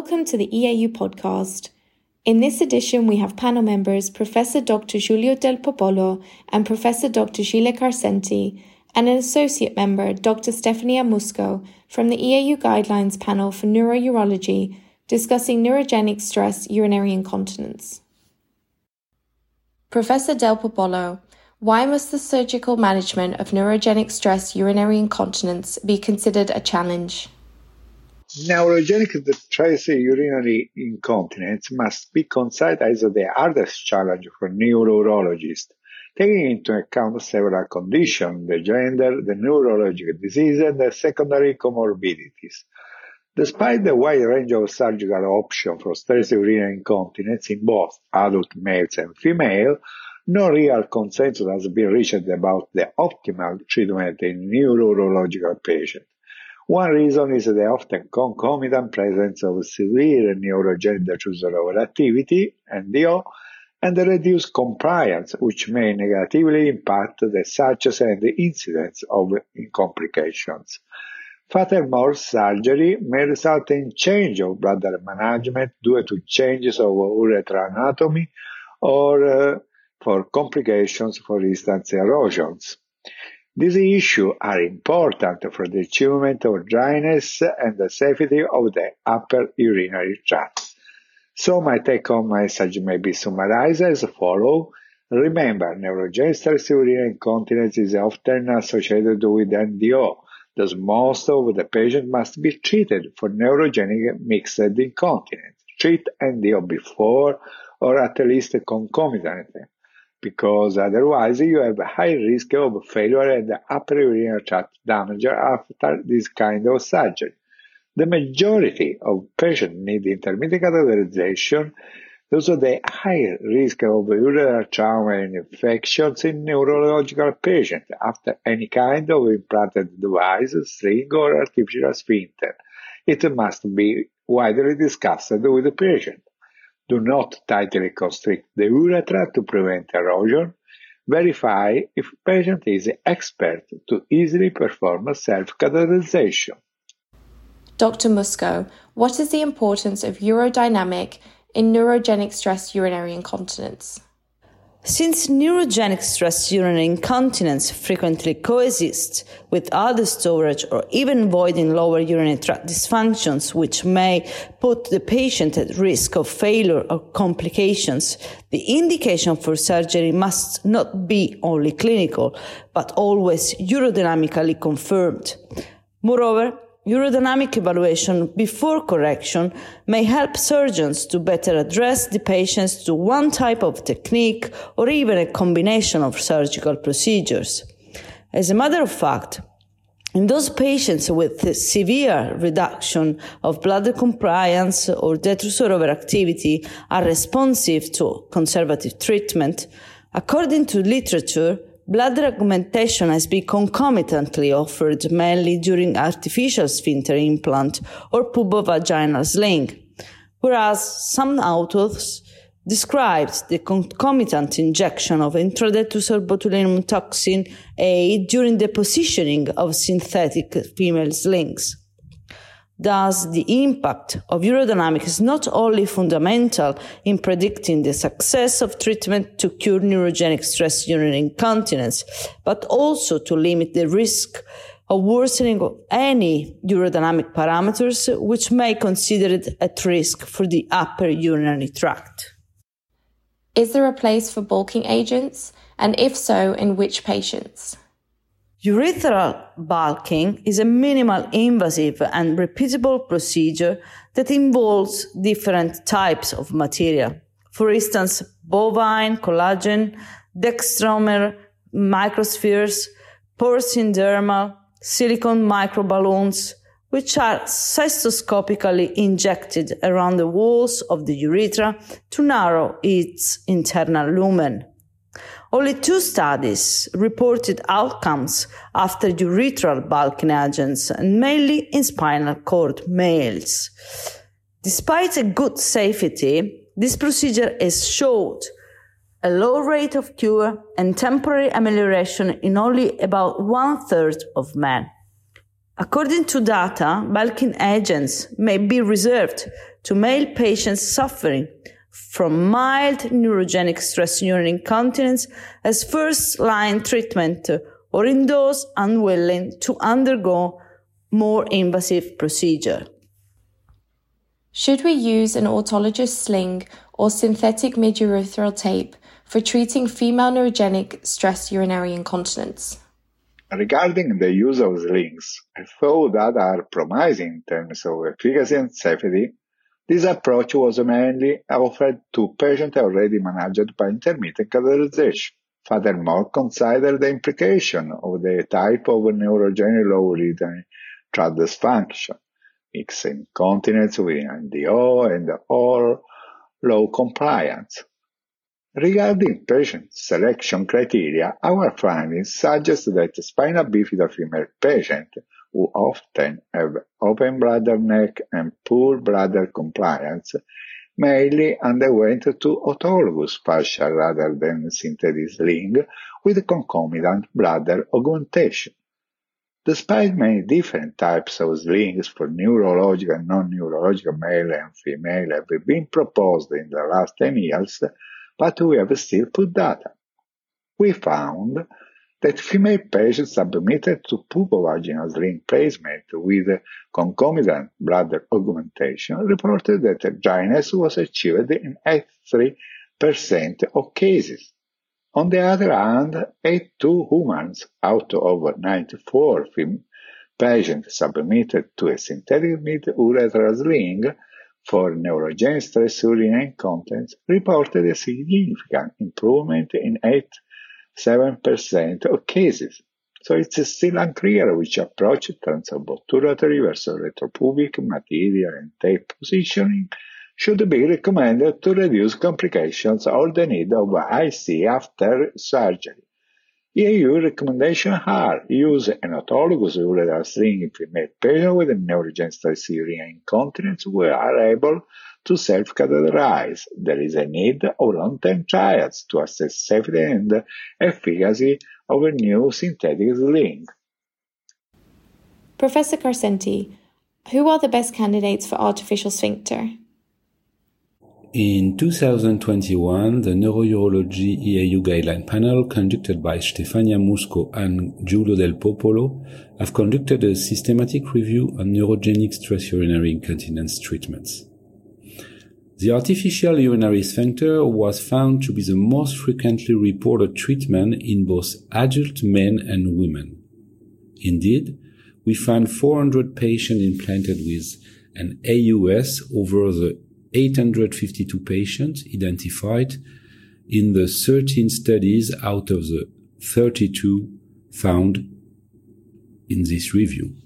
welcome to the EAU podcast. In this edition, we have panel members Professor Dr. Giulio Del Popolo and Professor Dr. Gilles Karsenty, and an associate member, Dr. Stefania Musco, from the EAU Guidelines panel for Neurourology, discussing neurogenic stress urinary incontinence. Professor Del Popolo, why must the surgical management of neurogenic stress urinary incontinence be considered a challenge? Neurogenic stress urinary incontinence must be considered as the hardest challenge for neurologists, taking into account several conditions, the gender, the neurological disease, and the secondary comorbidities. Despite the wide range of surgical options for stress urinary incontinence in both adult males and females, no real consensus has been reached about the optimal treatment in neurological patients. One reason is the often concomitant presence of severe neurogenic detrusor overactivity, NDO, and the reduced compliance, which may negatively impact the success and the incidence of complications. Furthermore, surgery may result in change of bladder management due to changes of urethral anatomy or uh, for complications, for instance, erosions. These issues are important for the achievement of dryness and the safety of the upper urinary tract. So my take-home message may be summarized as follows. Remember, neurogenic urinary incontinence is often associated with NDO. Thus, most of the patient must be treated for neurogenic mixed incontinence. Treat NDO before or at least concomitantly because otherwise you have a high risk of failure and upper urinary tract damage after this kind of surgery. The majority of patients need intermittent catheterization, also the higher risk of urinary trauma and infections in neurological patients after any kind of implanted device, sling or artificial sphincter. It must be widely discussed with the patient. Do not tightly constrict the urethra to prevent erosion. Verify if patient is expert to easily perform self-catheterization. Dr. Musco, what is the importance of urodynamic in neurogenic stress urinary incontinence? Since neurogenic stress urinary incontinence frequently coexists with other storage or even voiding lower urinary tract dysfunctions, which may put the patient at risk of failure or complications, the indication for surgery must not be only clinical, but always urodynamically confirmed. Moreover, urodynamic evaluation before correction may help surgeons to better address the patients to one type of technique or even a combination of surgical procedures. As a matter of fact, in those patients with severe reduction of bladder compliance or detrusor overactivity are responsive to conservative treatment, according to literature, Bladder augmentation has been concomitantly offered mainly during artificial sphincter implant or pubovaginal sling, whereas some authors described the concomitant injection of intradetrusor botulinum toxin A during the positioning of synthetic female slings. Thus, the impact of urodynamics is not only fundamental in predicting the success of treatment to cure neurogenic stress urinary incontinence, but also to limit the risk of worsening of any urodynamic parameters which may consider it at risk for the upper urinary tract. Is there a place for bulking agents? And if so, in which patients? Urethral bulking is a minimal invasive and repeatable procedure that involves different types of material. For instance, bovine, collagen, dextranomer, microspheres, porcine dermal, silicone microballoons, which are cystoscopically injected around the walls of the urethra to narrow its internal lumen. Only two studies reported outcomes after urethral bulking agents, and mainly in spinal cord males. Despite a good safety, this procedure has showed a low rate of cure and temporary amelioration in only about one third of men. According to data, bulking agents may be reserved to male patients suffering from mild neurogenic stress urinary incontinence as first line treatment or in those unwilling to undergo more invasive procedure. Should we use an autologous sling or synthetic midurethral tape for treating female neurogenic stress urinary incontinence? Regarding the use of slings, I although that are promising in terms of efficacy and safety, this approach was mainly offered to patients already managed by intermittent catheterization. Furthermore, consider the implication of the type of neurogenic low urinary tract dysfunction, mixed incontinence with NDO and or low compliance. Regarding patient selection criteria, our findings suggest that spina bifida female patients who often have open bladder neck and poor bladder compliance mainly underwent to autologous fascia rather than synthetic sling with concomitant bladder augmentation. Despite many different types of slings for neurological and non-neurological male and female have been proposed in the last 10 years, but we have still put data. We found that female patients submitted to pubovaginal sling placement with concomitant bladder augmentation reported that dryness was achieved in 83% of cases. On the other hand, 82 humans out of 94 female patients submitted to a synthetic mid-urethral sling for neurogenic stress urinary incontinence reported a significant improvement in 8 7% of cases. So it's still unclear which approach, transobturator versus retropubic material and tape positioning, should be recommended to reduce complications or the need of IC after surgery. EU recommendations are use an autologous urethral sling in female patients with neurogenic stress urinary incontinence who are able to self-catheterize. There is a need of long-term trials to assess safety and efficacy of a new synthetic sling. Professor Karsenty, who are the best candidates for artificial sphincter? In 2021, the Neurourology EAU Guideline Panel, conducted by Stefania Musco and Giulio Del Popolo, have conducted a systematic review on neurogenic stress urinary incontinence treatments. The artificial urinary sphincter was found to be the most frequently reported treatment in both adult men and women. Indeed, we found 400 patients implanted with an AUS over the 852 patients identified in the 13 studies out of the 32 found in this review.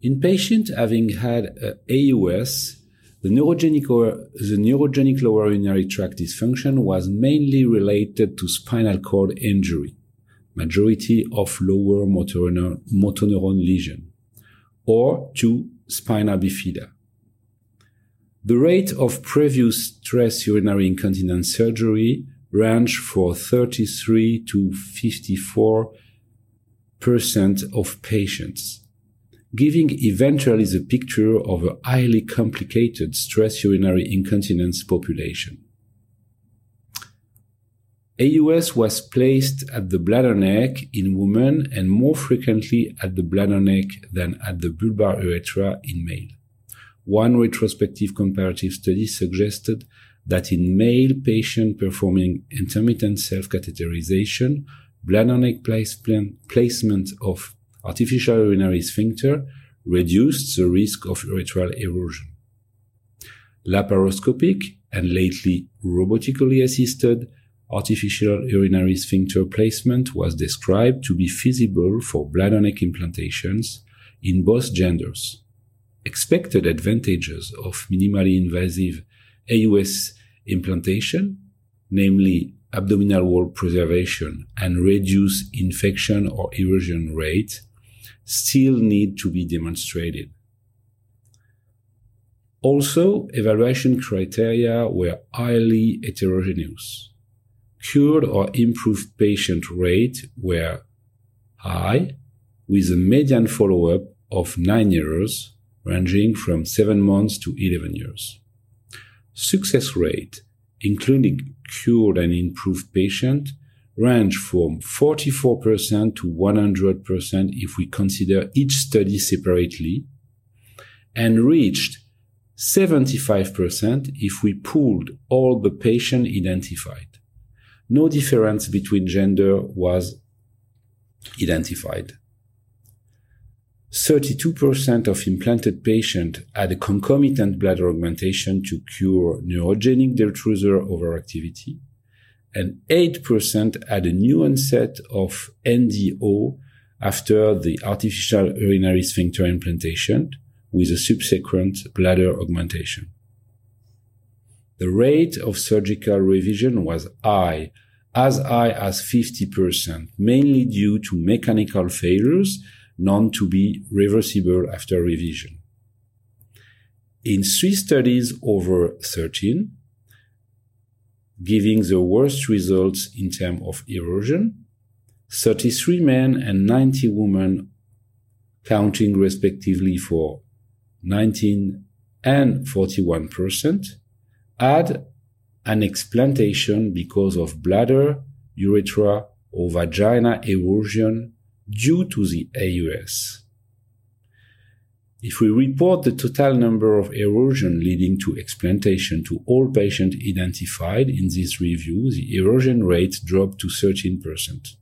In patients having had uh, a AUS, the neurogenic, or, the neurogenic lower urinary tract dysfunction was mainly related to spinal cord injury, majority of lower motor, motor neuron lesion, or to spina bifida. The rate of previous stress urinary incontinence surgery ranged for 33 to 54 percent of patients giving eventually the picture of a highly complicated stress urinary incontinence population. AUS was placed at the bladder neck in women and more frequently at the bladder neck than at the bulbar urethra in male. One retrospective comparative study suggested that in male patients performing intermittent self-catheterization, bladder neck placement of artificial urinary sphincter reduced the risk of urethral erosion. Laparoscopic and lately robotically assisted artificial urinary sphincter placement was described to be feasible for bladder neck implantations in both genders. Expected advantages of minimally invasive AUS implantation, namely abdominal wall preservation and reduce infection or erosion rate, still need to be demonstrated. Also, evaluation criteria were highly heterogeneous. Cured or improved patient rate were high, with a median follow-up of 9 years, ranging from 7 months to 11 years. Success rate, including cured and improved patient, range from 44% to 100% if we consider each study separately, and reached 75% if we pooled all the patient identified. No difference between gender was identified. 32% of implanted patients had a concomitant bladder augmentation to cure neurogenic detrusor overactivity, and 8% had a new onset of NDO after the artificial urinary sphincter implantation with a subsequent bladder augmentation. The rate of surgical revision was high, as high as 50%, mainly due to mechanical failures known to be reversible after revision. In three studies over 13, giving the worst results in terms of erosion, 33 men and 90 women, counting respectively for 19 and 41%, had an explantation because of bladder, urethra, or vagina erosion due to the AUS. If we report the total number of erosion leading to explantation to all patients identified in this review, the erosion rate dropped to 13%.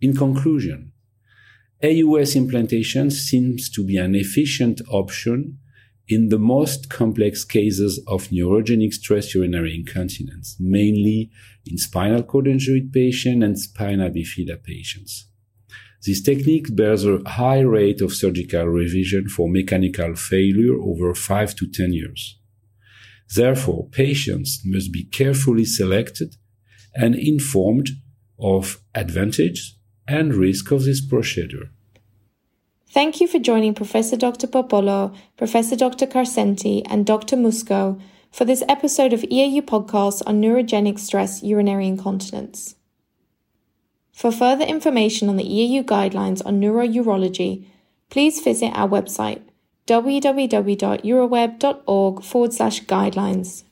In conclusion, AUS implantation seems to be an efficient option in the most complex cases of neurogenic stress urinary incontinence, mainly in spinal cord injury patients and spina bifida patients. This technique bears a high rate of surgical revision for mechanical failure over 5 to 10 years. Therefore, patients must be carefully selected and informed of advantage and risk of this procedure. Thank you for joining Professor Dr. Popolo, Professor Dr. Karsenty, and Dr. Musco for this episode of EAU podcast on neurogenic stress urinary incontinence. For further information on the EAU guidelines on neurourology, please visit our website www.uroweb.org forward slash guidelines.